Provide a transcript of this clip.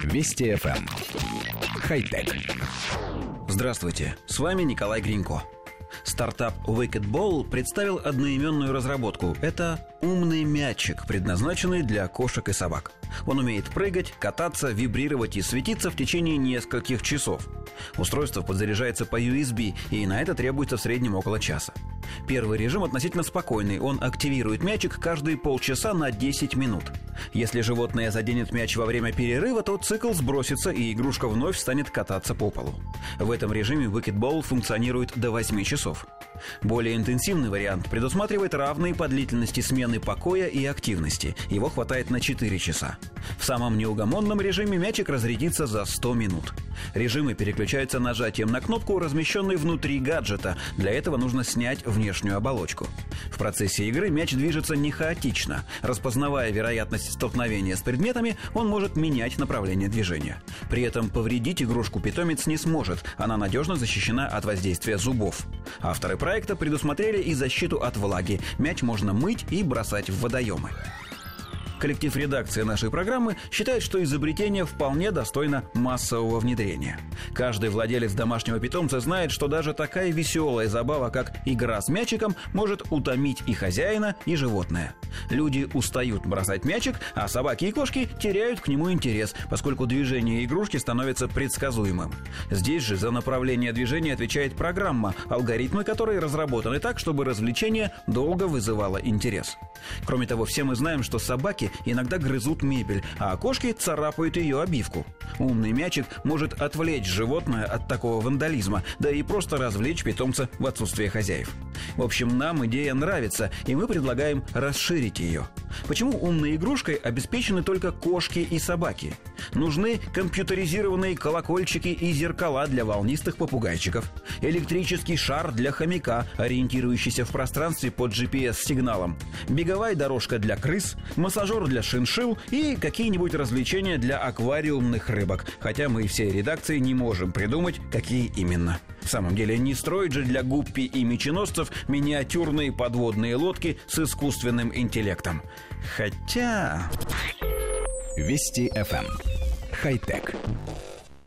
Вести FM. Эм. Хай-тек. Здравствуйте, с вами Николай Гринько. Стартап Wicked Ball представил одноименную разработку. Это умный мячик, предназначенный для кошек и собак. Он умеет прыгать, кататься, вибрировать и светиться в течение нескольких часов. Устройство подзаряжается по USB, и на это требуется в среднем около часа. Первый режим относительно спокойный. Он активирует мячик каждые полчаса на 10 минут. Если животное заденет мяч во время перерыва, то цикл сбросится и игрушка вновь станет кататься по полу. В этом режиме Ball функционирует до 8 часов. Более интенсивный вариант предусматривает равные по длительности смены покоя и активности. Его хватает на 4 часа. В самом неугомонном режиме мячик разрядится за 100 минут. Режимы переключаются нажатием на кнопку, размещенную внутри гаджета. Для этого нужно снять внешнюю оболочку. В процессе игры мяч движется не хаотично. Распознавая вероятность столкновения с предметами, он может менять направление движения. При этом повредить игрушку питомец не сможет. Она надежно защищена от воздействия зубов. Авторы проекта предусмотрели и защиту от влаги. Мяч можно мыть и бросать в водоемы. Коллектив редакции нашей программы считает, что изобретение вполне достойно массового внедрения. Каждый владелец домашнего питомца знает, что даже такая веселая забава, как игра с мячиком, может утомить и хозяина, и животное. Люди устают бросать мячик, а собаки и кошки теряют к нему интерес, поскольку движение игрушки становится предсказуемым. Здесь же за направление движения отвечает программа, алгоритмы которой разработаны так, чтобы развлечение долго вызывало интерес. Кроме того, все мы знаем, что собаки иногда грызут мебель, а кошки царапают ее обивку. Умный мячик может отвлечь животное от такого вандализма, да и просто развлечь питомца в отсутствие хозяев. В общем, нам идея нравится, и мы предлагаем расширить ее. Почему умной игрушкой обеспечены только кошки и собаки? Нужны компьютеризированные колокольчики и зеркала для волнистых попугайчиков, электрический шар для хомяка, ориентирующийся в пространстве под GPS-сигналом, беговая дорожка для крыс, массажер для шиншил и какие-нибудь развлечения для аквариумных рыбок, хотя мы всей редакции не можем придумать, какие именно. В самом деле, не строить же для гуппи и меченосцев миниатюрные подводные лодки с искусственным интеллектом. Хотя... Вести FM. Хай-тек.